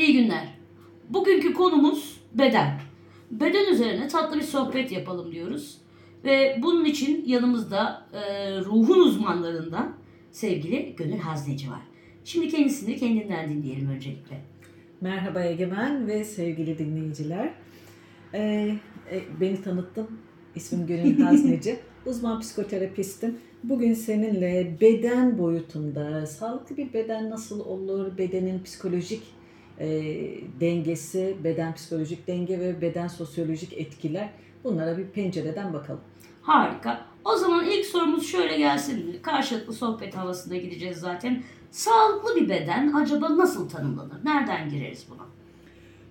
İyi günler. Bugünkü konumuz beden. Beden üzerine tatlı bir sohbet yapalım diyoruz. Ve bunun için yanımızda e, ruhun uzmanlarından sevgili Gönül Hazneci var. Şimdi kendisini kendinden dinleyelim öncelikle. Merhaba Egemen ve sevgili dinleyiciler. Ee, e, beni tanıttım. İsmim Gönül Hazneci. Uzman psikoterapistim. Bugün seninle beden boyutunda sağlıklı bir beden nasıl olur, bedenin psikolojik e, dengesi, beden psikolojik denge ve beden sosyolojik etkiler bunlara bir pencereden bakalım. Harika. O zaman ilk sorumuz şöyle gelsin. Karşılıklı sohbet havasında gideceğiz zaten. Sağlıklı bir beden acaba nasıl tanımlanır? Nereden gireriz buna?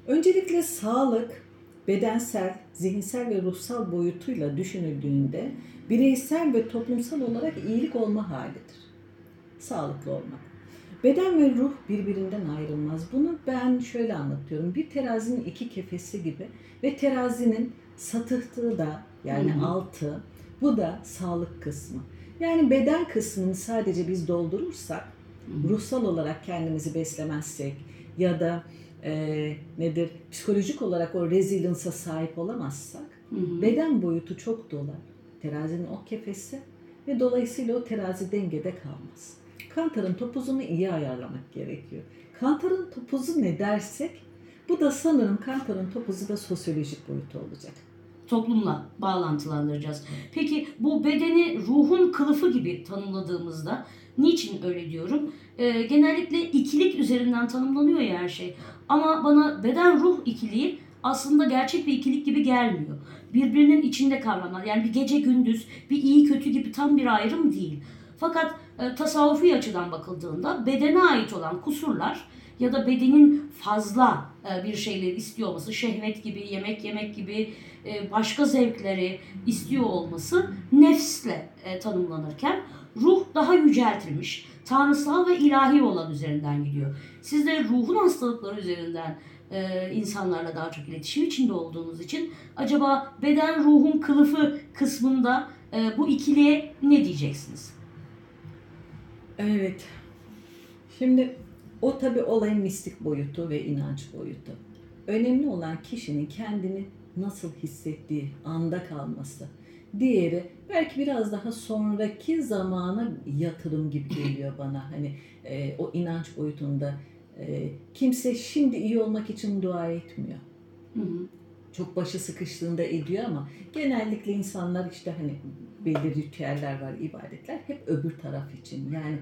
Öncelikle sağlık bedensel, zihinsel ve ruhsal boyutuyla düşünüldüğünde bireysel ve toplumsal olarak iyilik olma halidir. Sağlıklı olmak. Beden ve ruh birbirinden ayrılmaz. Bunu ben şöyle anlatıyorum. Bir terazinin iki kefesi gibi ve terazinin satıhtığı da yani Hı hı. altı bu da sağlık kısmı. Yani beden kısmını sadece biz doldurursak, ruhsal olarak kendimizi beslemezsek ya da e, nedir psikolojik olarak o resilience'a sahip olamazsak Hı hı. beden boyutu çok dolar. Terazinin o kefesi ve dolayısıyla o terazi dengede kalmaz. Kantarın topuzunu iyi ayarlamak gerekiyor. Kantarın topuzu ne dersek bu da sanırım kantarın topuzu da sosyolojik boyutu olacak. toplumla bağlantılandıracağız. Peki bu bedeni ruhun kılıfı gibi tanımladığımızda niçin öyle diyorum? Ee, genellikle ikilik üzerinden tanımlanıyor ya her şey. Ama bana beden ruh ikiliği aslında gerçek bir ikilik gibi gelmiyor. Birbirinin içinde kavramlar. Yani bir gece gündüz, bir iyi kötü gibi tam bir ayrım değil. Fakat e, tasavvufi açıdan bakıldığında bedene ait olan kusurlar ya da bedenin fazla e, bir şeyleri istiyor olması, şehvet gibi, yemek yemek gibi e, başka zevkleri istiyor olması nefsle e, tanımlanırken ruh daha yüceltilmiş, tanrısal ve ilahi olan üzerinden gidiyor. Siz de ruhun hastalıkları üzerinden insanlarla daha çok iletişim içinde olduğunuz için acaba beden ruhun kılıfı kısmında bu ikiliye ne diyeceksiniz? Evet. Şimdi o tabii olayın mistik boyutu ve inanç boyutu. Önemli olan kişinin kendini nasıl hissettiği, anda kalması. Diğeri belki biraz daha sonraki zamana yatırım gibi geliyor bana. Hani e, o inanç boyutunda e, kimse şimdi iyi olmak için dua etmiyor. Hı hı. Çok başı sıkıştığında ediyor ama genellikle insanlar işte hani belli ritüeller var, ibadetler hep öbür taraf için. Yani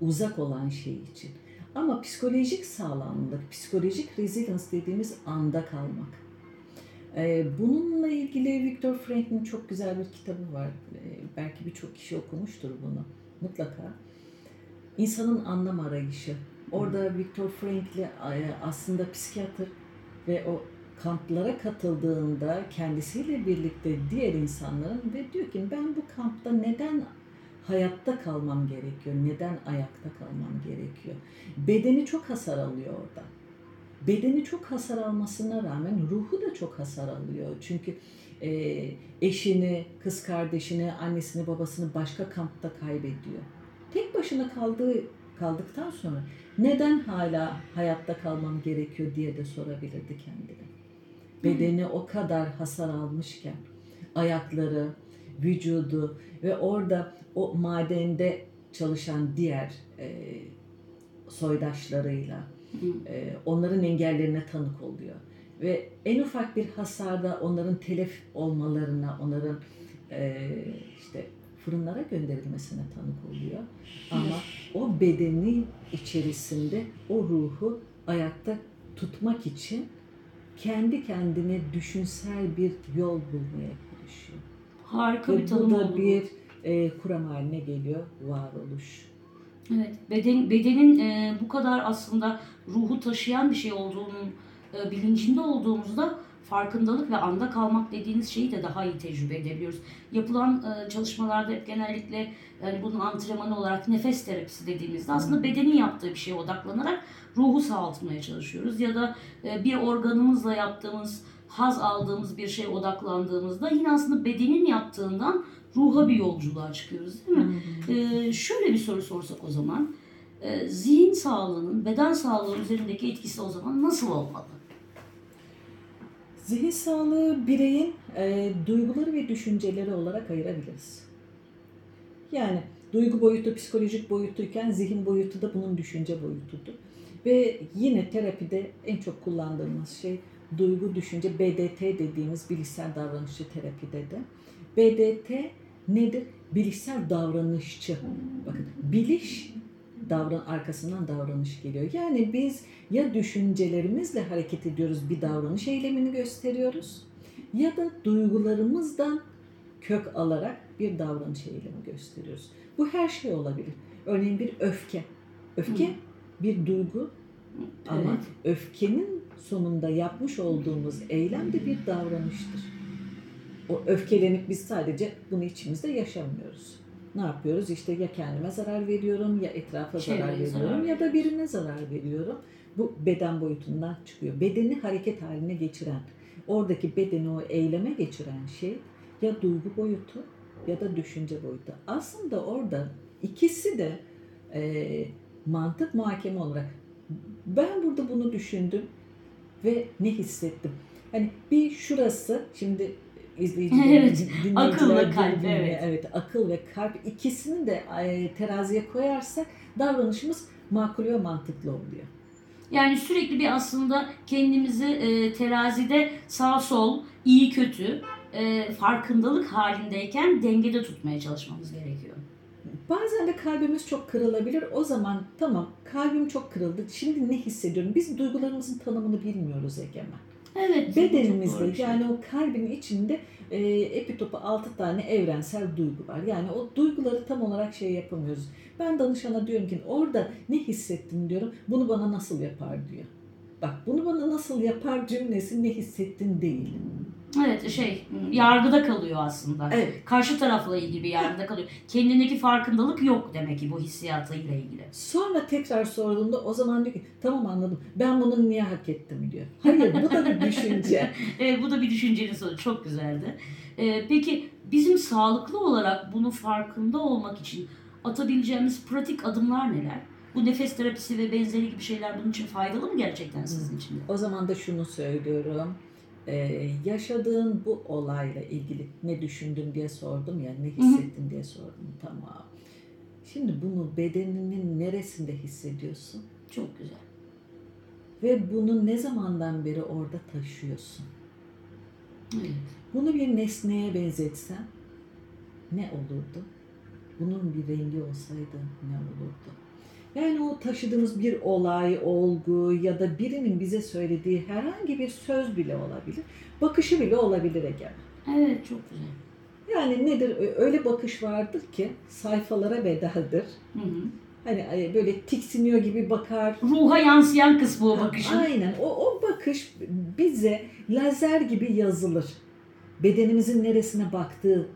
uzak olan şey için. Ama psikolojik sağlamlık, psikolojik resilience dediğimiz anda kalmak. Ee, bununla ilgili Viktor Frankl'in çok güzel bir kitabı var. Ee, belki birçok kişi okumuştur bunu mutlaka. İnsanın anlam arayışı. Orada Viktor Frankl e, aslında psikiyatr ve o kamplara katıldığında kendisiyle birlikte diğer insanların ve diyor ki ben bu kampta neden hayatta kalmam gerekiyor? Neden ayakta kalmam gerekiyor? Bedeni çok hasar alıyor orada. Bedeni çok hasar almasına rağmen ruhu da çok hasar alıyor. Çünkü e, eşini, kız kardeşini, annesini, babasını başka kampta kaybediyor. Tek başına kaldığı kaldıktan sonra neden hala hayatta kalmam gerekiyor diye de sorabilirdi kendine. Bedeni o kadar hasar almışken ayakları, vücudu ve orada o madende çalışan diğer e, soydaşlarıyla e, onların engellerine tanık oluyor. Ve en ufak bir hasarda onların telef olmalarına, onların e, işte fırınlara gönderilmesine tanık oluyor. Ama o bedeni içerisinde o ruhu ayakta tutmak için kendi kendine düşünsel bir yol bulmaya çalışıyor. Harika Ve bir bu tanım da oldu bu. bir e, kuram haline geliyor, varoluş. Evet, beden, bedenin e, bu kadar aslında ruhu taşıyan bir şey olduğunun e, bilincinde olduğumuzda farkındalık ve anda kalmak dediğiniz şeyi de daha iyi tecrübe edebiliyoruz. Yapılan e, çalışmalarda hep genellikle yani bunun antrenmanı olarak nefes terapisi dediğimizde aslında bedenin yaptığı bir şeye odaklanarak ruhu sağaltmaya çalışıyoruz. Ya da e, bir organımızla yaptığımız, haz aldığımız bir şeye odaklandığımızda yine aslında bedenin yaptığından ruha bir yolculuğa çıkıyoruz değil mi? Ee, şöyle bir soru sorsak o zaman. e, zihin sağlığının beden sağlığı üzerindeki etkisi o zaman nasıl olmalı? Zihin sağlığı bireyin e, duyguları ve düşünceleri olarak ayırabiliriz. Yani duygu boyutu psikolojik boyutuyken zihin boyutu da bunun düşünce boyutudur. Ve yine terapide en çok kullandığımız şey duygu düşünce BDT dediğimiz bilişsel davranışçı terapide de. BDT nedir? Bilişsel davranışçı. Bakın biliş davran arkasından davranış geliyor. Yani biz ya düşüncelerimizle hareket ediyoruz, bir davranış eylemini gösteriyoruz ya da duygularımızdan kök alarak bir davranış eylemi gösteriyoruz. Bu her şey olabilir. Örneğin bir öfke. Öfke Hı. bir duygu ama Evet. öfkenin sonunda yapmış olduğumuz eylem de bir davranıştır. O öfkelenip biz sadece bunu içimizde yaşamıyoruz. Ne yapıyoruz? İşte ya kendime zarar veriyorum ya etrafa zarar Çevreye veriyorum zarar ya da birine zarar veriyorum. Bu beden boyutundan çıkıyor. Bedeni hareket haline geçiren, oradaki bedeni o eyleme geçiren şey ya duygu boyutu ya da düşünce boyutu. Aslında orada ikisi de e, mantık muhakeme olarak ben burada bunu düşündüm ve ne hissettim? Hani bir şurası şimdi izleyiciler, Evet, akıl ve kalp, evet. evet. akıl ve kalp ikisini de teraziye koyarsak davranışımız makul ve mantıklı oluyor. Yani sürekli bir aslında kendimizi e, terazide sağ sol, iyi kötü e, farkındalık halindeyken dengede tutmaya çalışmamız gerekiyor. Bazen de kalbimiz çok kırılabilir. O zaman tamam kalbim çok kırıldı. Şimdi ne hissediyorum? Biz duygularımızın tanımını bilmiyoruz Egemen. Evet. doğru Bedenimizde bir şey. yani o kalbin içinde e, epitopu 6 tane evrensel duygu var. Yani o duyguları tam olarak şey yapamıyoruz. Ben danışana diyorum ki orada ne hissettin diyorum. Bunu bana nasıl yapar diyor. Bak bunu bana nasıl yapar cümlesi ne hissettin değil. Evet şey yargıda kalıyor aslında. Evet. Karşı tarafla ilgili bir yargıda kalıyor. Kendindeki farkındalık yok demek ki bu hissiyatıyla ilgili. Sonra tekrar sorduğumda o zaman diyor ki tamam anladım ben bunu niye hak ettim diyor. Hayır bu da bir düşünce. Evet, bu da bir düşüncenin sonucu. Çok güzeldi. Ee, peki bizim sağlıklı olarak bunun farkında olmak için atabileceğimiz pratik adımlar neler? Bu nefes terapisi ve benzeri gibi şeyler bunun için faydalı mı gerçekten sizin için de? O zaman da şunu söylüyorum. Ee, yaşadığın bu olayla ilgili ne düşündün diye sordum ya, ne hissettin diye sordum. Tamam. Şimdi bunu bedeninin neresinde hissediyorsun? Çok güzel. Ve bunu ne zamandan beri orada taşıyorsun? Evet. Bunu bir nesneye benzetsen ne olurdu? Bunun bir rengi olsaydı ne olurdu? Yani o taşıdığımız bir olay, olgu ya da birinin bize söylediği herhangi bir söz bile olabilir. Bakışı bile olabilir Ege. Evet çok güzel. Yani nedir? Öyle bakış vardır ki sayfalara bedeldir. Hı hı. Hani böyle tiksiniyor gibi bakar. Ruha yansıyan kısmı o bakışın. Aynen. O, o bakış bize lazer gibi yazılır. Bedenimizin neresine baktığı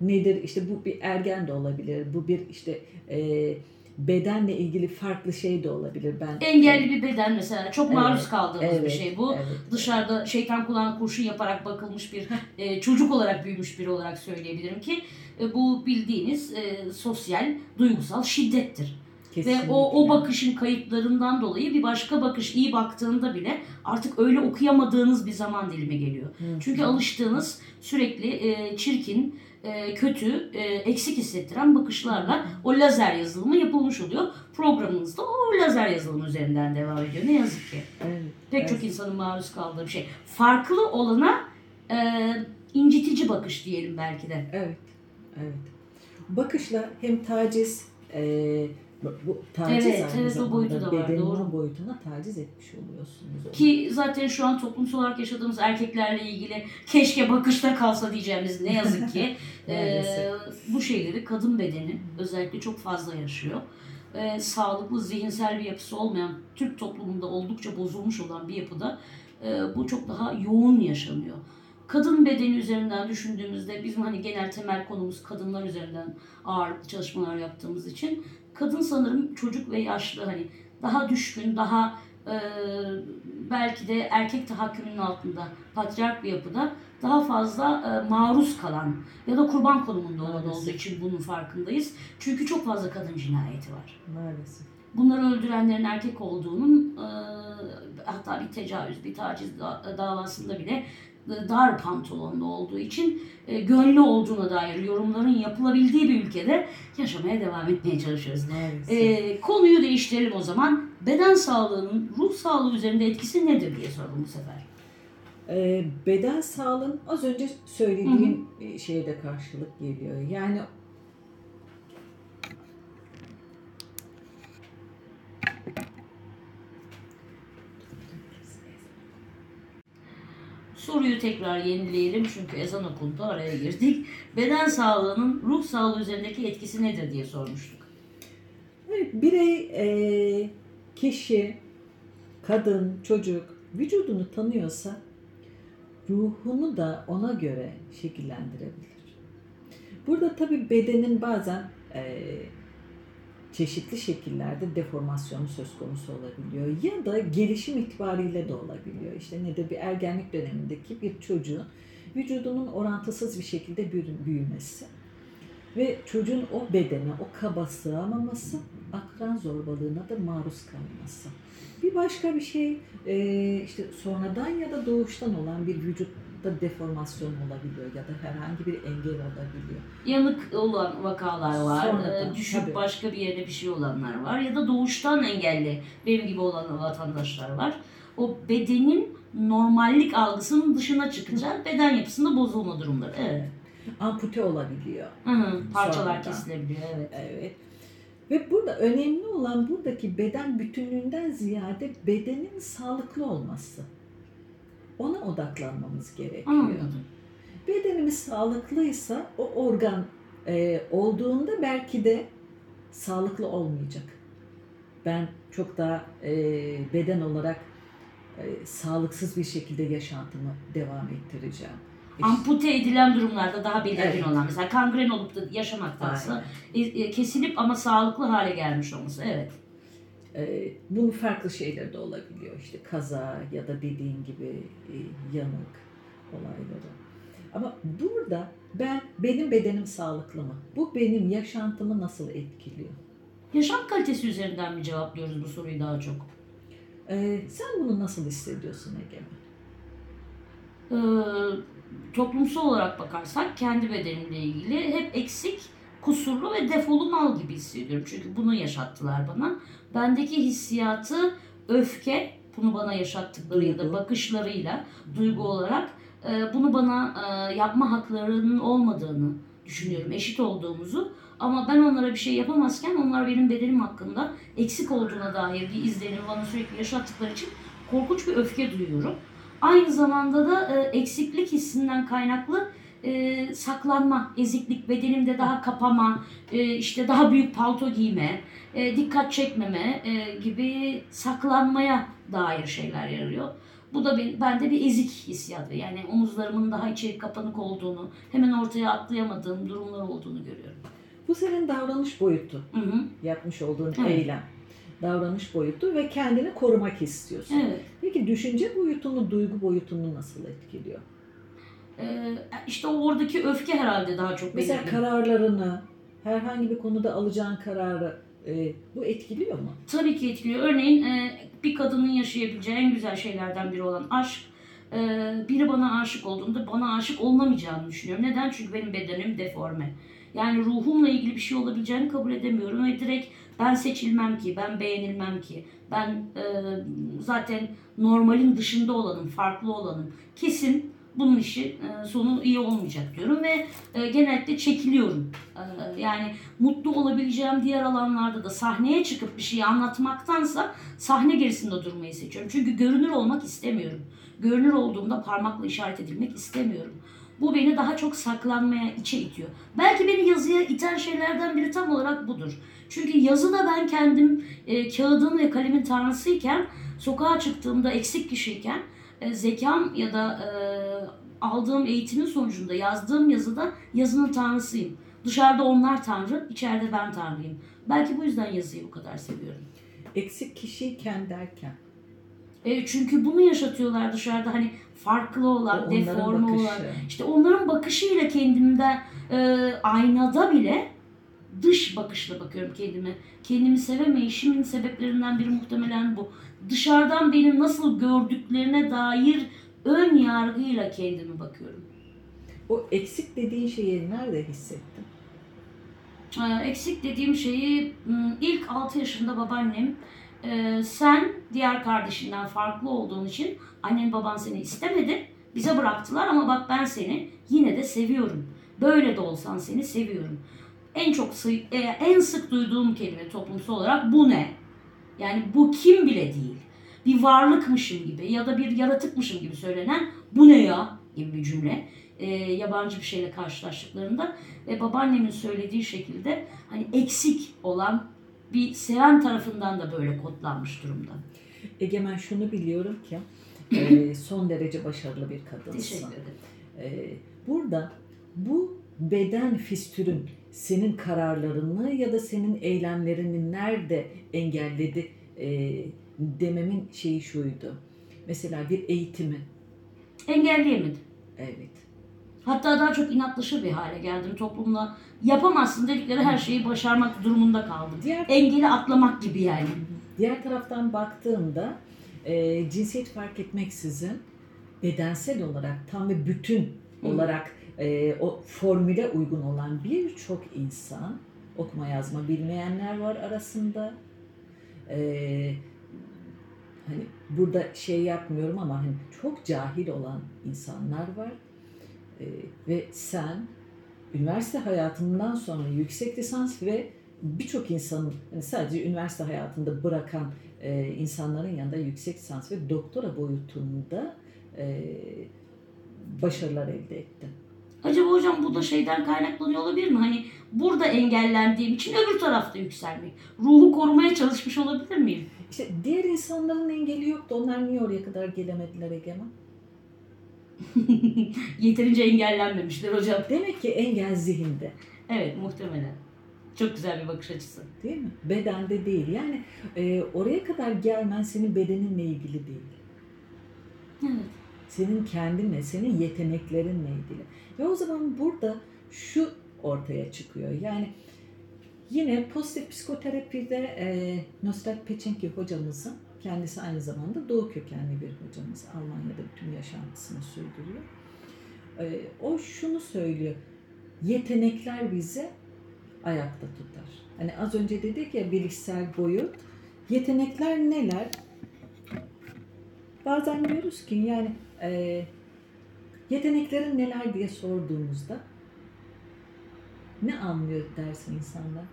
nedir? İşte bu bir ergen de olabilir. Bu bir işte e, bedenle ilgili farklı şey de olabilir. Ben Engelli bir beden mesela çok maruz Evet, kaldığımız bir Evet, şey bu. evet. Dışarıda şeytan kulağına kurşun yaparak bakılmış bir e, çocuk olarak büyümüş biri olarak söyleyebilirim ki e, bu bildiğiniz e, sosyal, duygusal şiddettir. Kesinlikle. Ve o, o bakışın kayıplarından dolayı bir başka bakış iyi baktığında bile artık öyle okuyamadığınız bir zaman dilimi geliyor. Hı. Çünkü alıştığınız sürekli e, çirkin, e, kötü, e, eksik hissettiren bakışlarla o lazer yazılımı yapılmış oluyor. Programınız da o lazer yazılımı üzerinden devam ediyor. Ne yazık ki. Evet, Pek evet. çok insanın maruz kaldığı bir şey. Farklı olana e, incitici bakış diyelim belki de. Evet, evet. Bakışla hem taciz, e, bu- taciz Evet, aynı evet, o zamanda boyutu da var, bedenin doğru. o boyutuna taciz etmiş oluyorsunuz. Ki zaten şu an toplumsal olarak yaşadığımız erkeklerle ilgili keşke bakışta kalsa diyeceğimiz ne yazık ki e, bu şeyleri kadın bedeni özellikle çok fazla yaşıyor. E, sağlıklı zihinsel bir yapısı olmayan Türk toplumunda oldukça bozulmuş olan bir yapıda e, bu çok daha yoğun yaşanıyor. Kadın bedeni üzerinden düşündüğümüzde bizim hani genel temel konumuz kadınlar üzerinden ağırlıklı çalışmalar yaptığımız için kadın sanırım çocuk ve yaşlı hani daha düşkün, daha e, belki de erkek tahakkümünün altında patriark bir yapıda daha fazla e, maruz kalan ya da kurban konumunda olan Maalesef. olduğu için bunun farkındayız. Çünkü çok fazla kadın cinayeti var. Maalesef. Bunları öldürenlerin erkek olduğunun e, hatta bir tecavüz, bir taciz da- davasında bile dar pantolonlu olduğu için e, gönlü olduğuna dair yorumların yapılabildiği bir ülkede yaşamaya devam etmeye çalışıyoruz. E, konuyu değiştirelim o zaman. Beden sağlığının ruh sağlığı üzerinde etkisi nedir diye sordum bu sefer. Ee, beden sağlığın az önce söylediğim şeye de karşılık geliyor. Yani Soruyu tekrar yenileyelim çünkü ezan okundu araya girdik. Beden sağlığının ruh sağlığı üzerindeki etkisi nedir diye sormuştuk. Evet, birey, e, kişi, kadın, çocuk vücudunu tanıyorsa ruhunu da ona göre şekillendirebilir. Burada tabii bedenin bazen e, çeşitli şekillerde deformasyonu söz konusu olabiliyor ya da gelişim itibariyle de olabiliyor. İşte nedir bir ergenlik dönemindeki bir çocuğun vücudunun orantısız bir şekilde büyü- büyümesi ve çocuğun o bedene, o kaba sığamaması, akran zorbalığına da maruz kalması. Bir başka bir şey işte sonradan ya da doğuştan olan bir vücutta deformasyon olabiliyor ya da herhangi bir engel olabiliyor. Yanık olan vakalar var, Sonradan, e, düşüp tabii. başka bir yere bir şey olanlar var ya da doğuştan engelli benim gibi olan vatandaşlar var. O bedenin normallik algısının dışına çıkınca beden yapısında bozulma durumları. Evet. Ampute olabiliyor. Hı hı, parçalar Sonradan. kesilebiliyor. Evet. Evet. Ve burada önemli olan buradaki beden bütünlüğünden ziyade bedenin sağlıklı olması. Ona odaklanmamız gerekiyor. Anladım. Bedenimiz sağlıklıysa o organ e, olduğunda belki de sağlıklı olmayacak. Ben çok daha e, beden olarak e, sağlıksız bir şekilde yaşantımı devam ettireceğim. Ampute edilen durumlarda daha belirgin Evet. olan mesela kangren olup da yaşamaktansa e, e, kesilip ama sağlıklı hale gelmiş olması. Evet. Ee, bunun farklı şeyleri de olabiliyor. İşte kaza ya da dediğin gibi e, yanık olayları. Ama burada ben benim bedenim sağlıklı mı? Bu benim yaşantımı nasıl etkiliyor? Yaşam kalitesi üzerinden mi cevaplıyoruz bu soruyu daha çok? Ee, sen bunu nasıl hissediyorsun Egemen? Ee, toplumsal olarak bakarsak kendi bedenimle ilgili hep eksik, kusurlu ve defolu mal gibi hissediyorum. Çünkü bunu yaşattılar bana. Bendeki hissiyatı öfke, bunu bana yaşattıkları ya da bakışlarıyla duygu olarak e, bunu bana e, yapma haklarının olmadığını düşünüyorum. Eşit olduğumuzu. Ama ben onlara bir şey yapamazken onlar benim bedenim hakkında eksik olduğuna dair bir izlenimi bana sürekli yaşattıkları için korkunç bir öfke duyuyorum. Aynı zamanda da e, eksiklik hissinden kaynaklı e, saklanma, eziklik, bedenimde daha kapama, e, işte daha büyük palto giyme, e, dikkat çekmeme e, gibi saklanmaya dair şeyler yarıyor. Bu da ben, bende bir ezik hissiyatı. Yani omuzlarımın daha içeri kapanık olduğunu, hemen ortaya atlayamadığım durumlar olduğunu görüyorum. Bu senin davranış boyutu. Hı hı. Yapmış olduğun Evet. eylem. Davranış boyutu ve kendini korumak istiyorsun. Evet. Peki düşünce boyutunu, duygu boyutunu nasıl etkiliyor? E, işte oradaki öfke herhalde daha çok Mesela belirgin. kararlarını, herhangi bir konuda alacağın kararı e, bu etkiliyor mu? Tabii ki etkiliyor. Örneğin e, bir kadının yaşayabileceği en güzel şeylerden biri olan aşk. e, biri bana aşık olduğunda bana aşık olunamayacağını düşünüyorum. Neden? Çünkü benim bedenim deforme. Yani ruhumla ilgili bir şey olabileceğini kabul edemiyorum ve direkt ben seçilmem ki, ben beğenilmem ki, ben e, zaten normalin dışında olanım, farklı olanım. Kesin bunun işi e, sonu iyi olmayacak diyorum ve e, genellikle çekiliyorum. E, yani mutlu olabileceğim diğer alanlarda da sahneye çıkıp bir şeyi anlatmaktansa sahne gerisinde durmayı seçiyorum. Çünkü görünür olmak istemiyorum. Görünür olduğumda parmakla işaret edilmek istemiyorum. Bu beni daha çok saklanmaya, içe itiyor. Belki beni yazıya iten şeylerden biri tam olarak budur. Çünkü yazıda ben kendim e, kağıdın ve kalemin tanrısıyken, sokağa çıktığımda eksik kişiyken, e, zekam ya da e, aldığım eğitimin sonucunda yazdığım yazıda yazının tanrısıyım. Dışarıda onlar tanrı, içeride ben tanrıyım. Belki bu yüzden yazıyı bu kadar seviyorum. Eksik kişiyken derken E, çünkü bunu yaşatıyorlar dışarıda hani farklı olan, O deforme bakışı. olan. İşte onların bakışıyla kendimde e, aynada bile dış bakışla bakıyorum kendime. Kendimi sevemeyişimin sebeplerinden biri muhtemelen bu. Dışarıdan beni nasıl gördüklerine dair ön yargıyla kendime bakıyorum. O eksik dediğin şeyi nerede hissettin? Ee, Eksik dediğim şeyi m, ilk 6 yaşında babaannem e, sen diğer kardeşinden farklı olduğun için annen baban seni istemedi. Bize bıraktılar ama bak ben seni yine de seviyorum. Böyle de olsan seni seviyorum. En çok e, en sık duyduğum kelime toplumsal olarak bu ne? Yani bu kim bile değil. Bir varlıkmışım gibi ya da bir yaratıkmışım gibi söylenen bu ne ya gibi bir cümle. E, yabancı bir şeyle karşılaştıklarında ve babaannemin söylediği şekilde hani eksik olan bir seven tarafından da böyle kodlanmış durumda. Egemen şunu biliyorum ki e, son derece başarılı bir kadınsın. Teşekkür ederim. Ee, burada bu beden fistürün senin kararlarını ya da senin eylemlerini nerede engelledi e, dememin şeyi şuydu. Mesela bir eğitimi. Engelleyemedim. Evet. Hatta daha çok inatlaşır bir hale geldim toplumla. Yapamazsın dedikleri her şeyi başarmak durumunda kaldım. Diğer Engeli atlamak gibi yani. diğer taraftan baktığımda e, cinsiyet fark etmeksizin bedensel olarak tam ve bütün olarak e, o formüle uygun olan birçok insan okuma yazma bilmeyenler var arasında. E, hani burada şey yapmıyorum ama hani çok cahil olan insanlar var. E, ve sen üniversite hayatından sonra yüksek lisans ve birçok insanın hani sadece üniversite hayatında bırakan e, insanların yanında yüksek lisans ve doktora boyutunda e, başarılar elde ettin. Acaba hocam bu da şeyden kaynaklanıyor olabilir mi? Hani burada engellendiğim için öbür tarafta yükselmek. Ruhu korumaya çalışmış olabilir miyim? İşte diğer insanların engeli yoktu. Onlar niye oraya kadar gelemediler Egemen? Yeterince engellenmemişler hocam. Demek ki engel zihinde. Evet muhtemelen. Çok güzel bir bakış açısı. Değil mi? Bedende değil. Yani e, oraya kadar gelmen senin bedeninle ilgili değil. Evet. Senin kendinle, senin yeteneklerinle ilgili. Ve o zaman burada şu ortaya çıkıyor. Yani yine pozitif psikoterapide e, Nostalg Peçenki hocamızın kendisi aynı zamanda Doğu kökenli bir hocamız. Almanya'da bütün yaşantısını sürdürüyor. E, o şunu söylüyor. Yetenekler bizi ayakta tutar. Hani az önce dedik ya bilişsel boyut. Yetenekler neler? Bazen diyoruz ki yani e, yeteneklerin neler diye sorduğumuzda ne anlıyor dersin insanlar?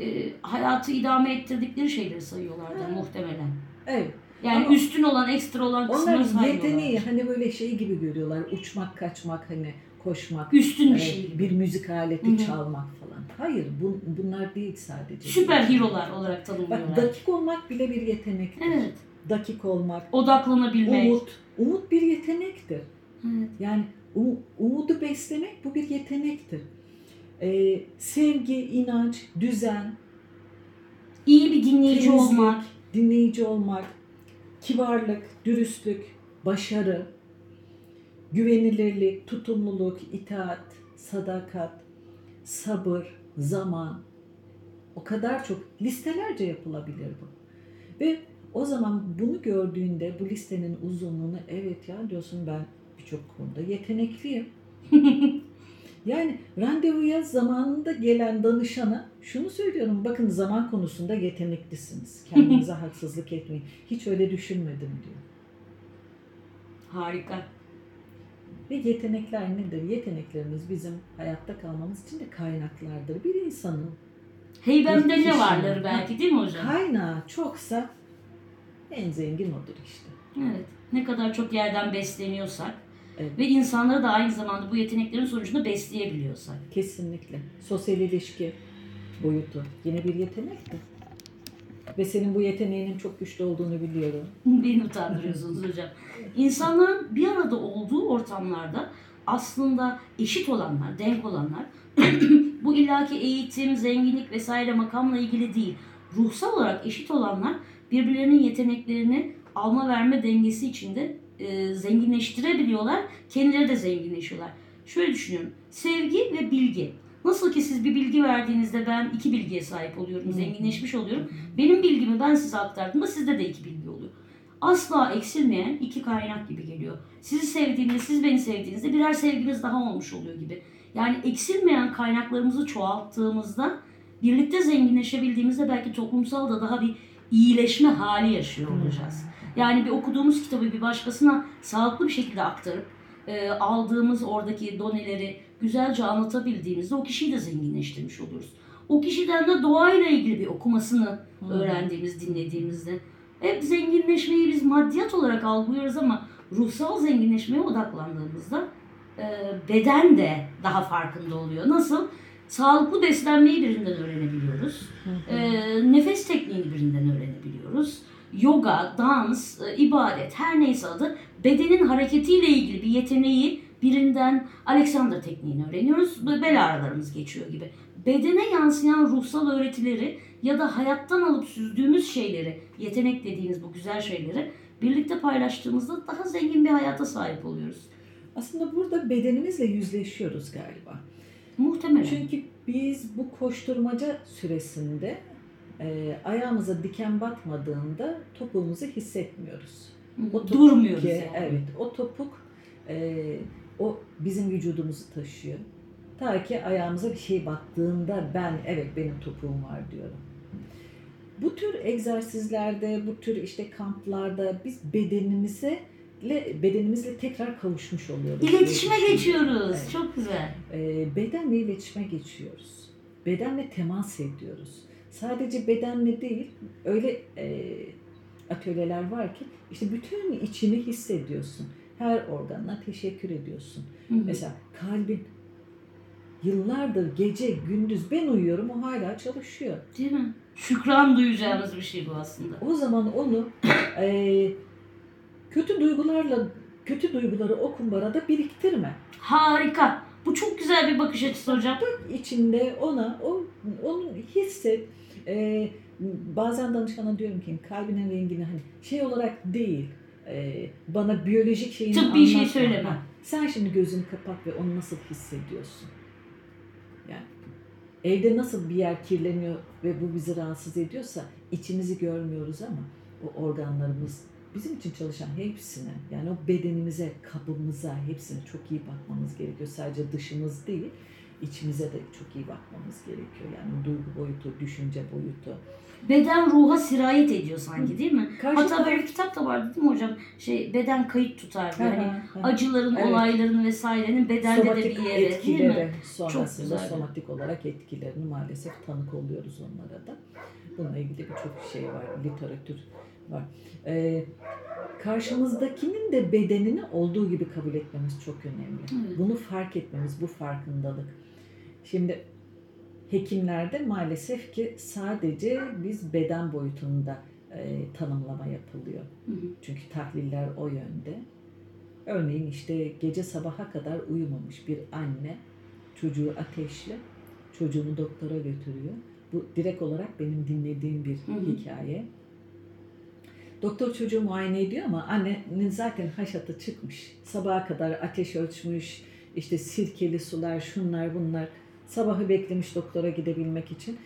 Ee, hayatı idame ettirdikleri şeyleri sayıyorlardı Ha. muhtemelen. Evet. Yani Ama- üstün olan, ekstra olan kısmını Onlar saymıyorlar. yeteneği hani böyle şey gibi görüyorlar. Uçmak, kaçmak, hani koşmak, Üstün bir e, şey bir müzik aleti Hı hı. çalmak falan. Hayır, bu, bunlar değil sadece. Süper hero'lar olarak Bak tanımlıyorlar. dakik olmak bile bir yetenektir. Evet. Dakik olmak, Odaklanabilmek. umut. Umut bir yetenektir. Evet. Yani umudu beslemek bu bir yetenektir. Ee, sevgi, inanç, düzen, İyi bir dinleyici temizlik, olmak. dinleyici olmak, kibarlık, dürüstlük, başarı, güvenilirlik, tutumluluk, itaat, sadakat, sabır, zaman. O kadar çok listelerce yapılabilir bu. Ve o zaman bunu gördüğünde bu listenin uzunluğunu evet ya diyorsun ben birçok konuda yetenekliyim. yani randevuya zamanında gelen danışana şunu söylüyorum bakın zaman konusunda yeteneklisiniz. Kendinize haksızlık etmeyin. Hiç öyle düşünmedim diyor. Harika. Ve yetenekler nedir? Yeteneklerimiz bizim hayatta kalmamız için de kaynaklardır. Bir insanın Heybemde ne vardır belki değil mi hocam? kaynağı çoksa en zengin odur işte. Evet. Ne kadar çok yerden besleniyorsak Evet. ve insanları da aynı zamanda bu yeteneklerin sonucunda besleyebiliyorsak. Kesinlikle. Sosyal ilişki boyutu yine bir yetenektir. Ve senin bu yeteneğinin çok güçlü olduğunu biliyorum. Beni utandırıyorsunuz hocam. İnsanların bir arada olduğu ortamlarda aslında eşit olanlar, denk olanlar bu illaki eğitim, zenginlik vesaire makamla ilgili değil. Ruhsal olarak eşit olanlar birbirlerinin yeteneklerini alma verme dengesi içinde e, zenginleştirebiliyorlar. Kendileri de zenginleşiyorlar. Şöyle düşünüyorum. Sevgi ve bilgi. Nasıl ki siz bir bilgi verdiğinizde ben iki bilgiye sahip oluyorum, zenginleşmiş oluyorum. Benim bilgimi ben size aktardığımda sizde de iki bilgi oluyor. Asla eksilmeyen iki kaynak gibi geliyor. Sizi sevdiğimde, siz beni sevdiğinizde birer sevginiz daha olmuş oluyor gibi. Yani eksilmeyen kaynaklarımızı çoğalttığımızda, birlikte zenginleşebildiğimizde belki toplumsal da daha bir iyileşme hali yaşıyor olacağız. Yani bir okuduğumuz kitabı bir başkasına sağlıklı bir şekilde aktarıp e, aldığımız oradaki doneleri güzelce anlatabildiğimizde o kişiyi de zenginleştirmiş oluruz. O kişiden de doğayla ilgili bir okumasını Hı. öğrendiğimiz, dinlediğimizde hep zenginleşmeyi biz maddiyat olarak algılıyoruz ama ruhsal zenginleşmeye odaklandığımızda e, beden de daha farkında oluyor. Nasıl? Sağlıklı beslenmeyi birinden öğrenebiliyoruz. Hı hı. E, nefes tekniğini birinden öğrenebiliyoruz. Yoga, dans, e, ibadet her neyse adı bedenin hareketiyle ilgili bir yeteneği birinden Alexander tekniğini öğreniyoruz. Bel ağrılarımız geçiyor gibi. Bedene yansıyan ruhsal öğretileri ya da hayattan alıp süzdüğümüz şeyleri, yetenek dediğiniz bu güzel şeyleri birlikte paylaştığımızda daha zengin bir hayata sahip oluyoruz. Aslında burada bedenimizle yüzleşiyoruz galiba. Muhtemelen. Çünkü biz bu koşturmaca süresinde e, ayağımıza diken batmadığında topuğumuzu hissetmiyoruz. O topuk Durmuyoruz ki, yani. Evet, o topuk e, o bizim vücudumuzu taşıyor. Ta ki ayağımıza bir şey battığında ben evet benim topuğum var diyorum. Bu tür egzersizlerde, bu tür işte kamplarda biz bedenimize bedenimizle tekrar kavuşmuş oluyoruz. İletişime düşünüyorum. geçiyoruz. Evet. Çok güzel. E, bedenle iletişime geçiyoruz. Bedenle temas ediyoruz. Sadece bedenle değil, öyle e, atölyeler var ki işte bütün içini hissediyorsun. Her organına teşekkür ediyorsun. Hı hı. Mesela kalbin yıllardır gece gündüz ben uyuyorum o hala çalışıyor. Değil mi? Şükran duyacağımız bir şey bu aslında. O zaman onu e, kötü duygularla kötü duyguları o kumbarada biriktirme. Harika. Bu çok güzel bir bakış açısı hocam. içinde ona o onu hisset. Ee, bazen danışana diyorum ki kalbinin rengini hani şey olarak değil e, bana biyolojik şeyini Tıbbi bir şey anlatma. söyleme. Ha, Sen şimdi gözünü kapat ve onu nasıl hissediyorsun? Yani evde nasıl bir yer kirleniyor ve bu bizi rahatsız ediyorsa içimizi görmüyoruz ama o organlarımız bizim için çalışan hepsine yani o bedenimize, kabımıza hepsine çok iyi bakmamız gerekiyor. Sadece dışımız değil, içimize de çok iyi bakmamız gerekiyor. Yani duygu boyutu, düşünce boyutu. Beden ruha sirayet ediyor sanki değil mi? Karşı Hatta böyle bir kitap da vardı değil mi hocam? Şey beden kayıt tutar. Yani acıların, Evet. olayların vesairenin bedende de bir yere değil mi? sonrasında güzel. somatik olarak etkilerini maalesef tanık oluyoruz onlara da. Bununla ilgili birçok şey var, literatür var. Ee, karşımızdakinin de bedenini olduğu gibi kabul etmemiz çok önemli. Evet. Bunu fark etmemiz, bu farkındalık. Şimdi hekimlerde maalesef ki sadece biz beden boyutunda e, tanımlama yapılıyor. Hı hı. Çünkü tahliller o yönde. Örneğin işte gece sabaha kadar uyumamış bir anne çocuğu ateşli, çocuğunu doktora götürüyor. Bu direkt olarak benim dinlediğim bir Hı hı. hikaye. Doktor çocuğu muayene ediyor ama annenin zaten haşatı çıkmış. Sabaha kadar ateş ölçmüş, işte sirkeli sular, şunlar bunlar. Sabahı beklemiş doktora gidebilmek için.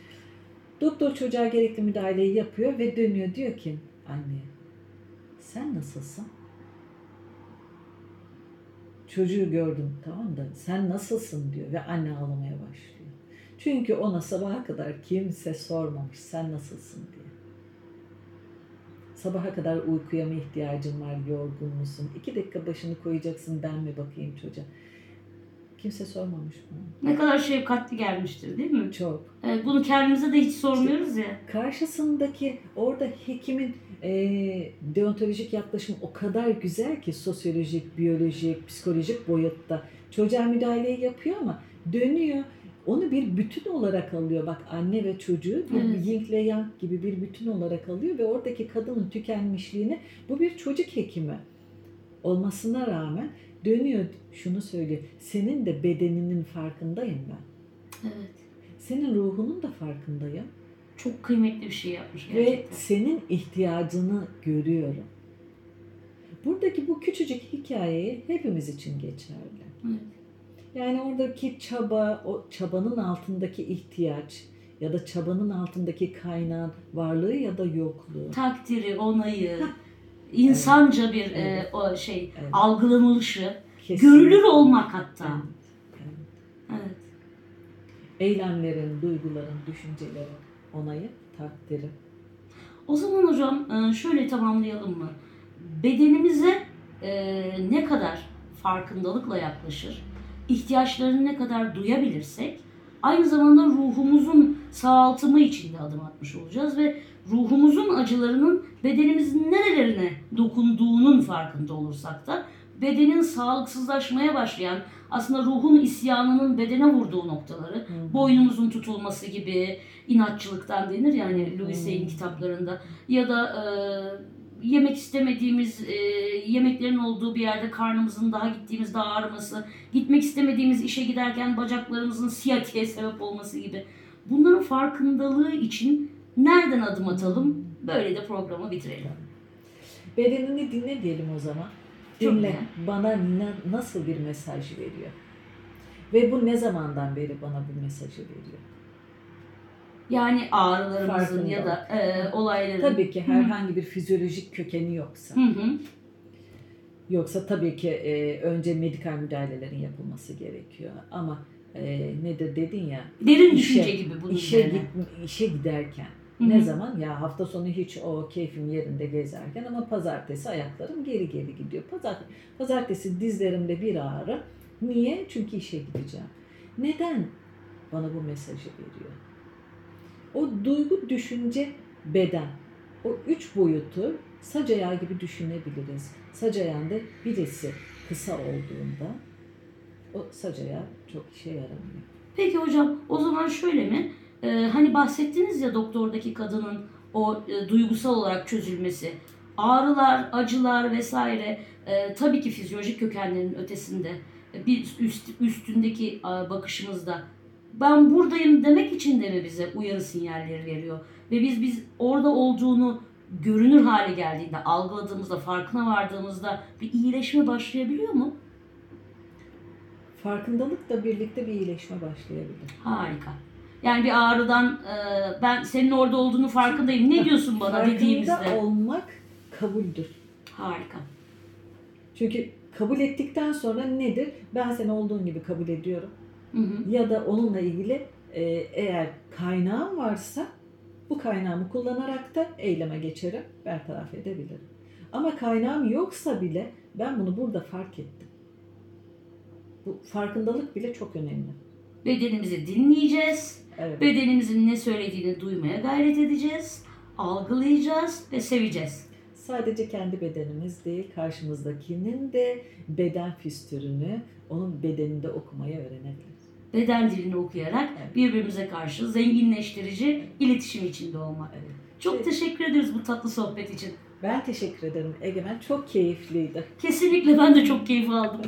Doktor çocuğa gerekli müdahaleyi yapıyor ve dönüyor diyor ki anne sen nasılsın? Çocuğu gördüm tamam da sen nasılsın diyor ve anne ağlamaya başlıyor. Çünkü ona sabaha kadar kimse sormamış sen nasılsın diye. Sabaha kadar uykuya mı ihtiyacın var, yorgun musun? İki dakika başını koyacaksın ben mi bakayım çocuğa? Kimse sormamış bunu. Ne kadar şefkatli gelmiştir değil mi? Çok. Evet, bunu kendimize de hiç sormuyoruz ya. karşısındaki orada hekimin e, deontolojik yaklaşım o kadar güzel ki sosyolojik, biyolojik, psikolojik boyutta çocuğa müdahaleyi yapıyor ama dönüyor onu bir bütün olarak alıyor. Bak anne ve çocuğu bir Evet. yin ile yang gibi bir bütün olarak alıyor ve oradaki kadının tükenmişliğini bu bir çocuk hekimi olmasına rağmen dönüyor şunu söylüyor. Senin de bedeninin farkındayım ben. Evet. Senin ruhunun da farkındayım. Çok kıymetli bir şey yapmış Ve gerçekten. senin ihtiyacını görüyorum. buradaki bu küçücük hikayeyi hepimiz için geçerli. Evet. Yani oradaki çaba, o çabanın altındaki ihtiyaç ya da çabanın altındaki kaynağın varlığı ya da yokluğu. Takdiri, onayı, insanca bir e, Evet. o şey Evet. algılanılışı, Kesinlikle. görülür olmak hatta. Evet, evet. Evet. Eylemlerin, duyguların, düşüncelerin onayı, takdiri. O zaman hocam e, şöyle tamamlayalım mı? Bedenimize e, ne kadar farkındalıkla yaklaşır, ihtiyaçlarını ne kadar duyabilirsek aynı zamanda ruhumuzun sağaltımı için de adım atmış olacağız ve ruhumuzun acılarının bedenimizin nerelerine dokunduğunun farkında olursak da bedenin sağlıksızlaşmaya başlayan aslında ruhun isyanının bedene vurduğu noktaları Hı. boynumuzun tutulması gibi inatçılıktan denir yani Louis Hmm. Kitaplarında ya da e, yemek istemediğimiz e, yemeklerin olduğu bir yerde karnımızın daha gittiğimiz daha ağrıması, gitmek istemediğimiz işe giderken bacaklarımızın siyatiye sebep olması gibi. Bunların farkındalığı için nereden adım atalım? Böyle de programı bitirelim. Bedenini dinle diyelim o zaman. Çok Dinle. güzel. Bana nasıl bir mesaj veriyor? Ve bu ne zamandan beri bana bu mesajı veriyor? Yani ağrılarımızın ya da e, olayların. Tabii ki herhangi bir fizyolojik kökeni yoksa. Hı hı. Yoksa tabii ki e, önce medikal müdahalelerin yapılması gerekiyor. Ama e, nedir dedin ya Derin İşe- düşünce gibi bunun işe, üzerine. git, işe giderken Hı hı. ne zaman ya hafta sonu hiç o keyfim yerinde gezerken ama pazartesi ayaklarım geri geri gidiyor. Pazar, pazartesi dizlerimde bir ağrı. Niye? Çünkü işe gideceğim. Neden bana bu mesajı veriyor? O duygu, düşünce, beden. O üç boyutu sac ayağı gibi düşünebiliriz. Sac ayağında birisi kısa olduğunda o sac ayağı çok işe yaramıyor. Peki hocam o zaman şöyle mi? Ee, hani bahsettiniz ya doktordaki kadının o e, duygusal olarak çözülmesi. Ağrılar, acılar vesaire e, tabii ki fizyolojik kökenlerin ötesinde e, bir üst, üstündeki bakışımızda ben buradayım demek için de mi bize uyarı sinyalleri veriyor? Ve biz biz orada olduğunu görünür hale geldiğinde, algıladığımızda, farkına vardığımızda bir iyileşme başlayabiliyor mu? Farkındalıkla birlikte bir iyileşme başlayabilir. Harika. Yani bir ağrıdan e, ben senin orada olduğunu farkındayım. Ne diyorsun bana Farkında dediğimizde? olmak kabuldür. Harika. Çünkü kabul ettikten sonra nedir? Ben seni olduğun gibi kabul ediyorum. Hı hı. Ya da onunla ilgili e, eğer kaynağım varsa bu kaynağımı kullanarak da eyleme geçerim, bertaraf edebilirim. Ama kaynağım yoksa bile ben bunu burada fark ettim. Bu farkındalık bile çok önemli. Bedenimizi dinleyeceğiz. Evet. Bedenimizin ne söylediğini duymaya gayret edeceğiz. Algılayacağız ve seveceğiz. Sadece kendi bedenimiz değil, karşımızdakinin de beden füstürünü onun bedeninde okumayı öğrenebiliriz. Beden dilini okuyarak Evet. birbirimize karşı zenginleştirici iletişim içinde olmak. Evet. Çok Evet. teşekkür ederiz bu tatlı sohbet için. Ben teşekkür ederim Egemen. Çok keyifliydi. Kesinlikle ben de çok keyif aldım.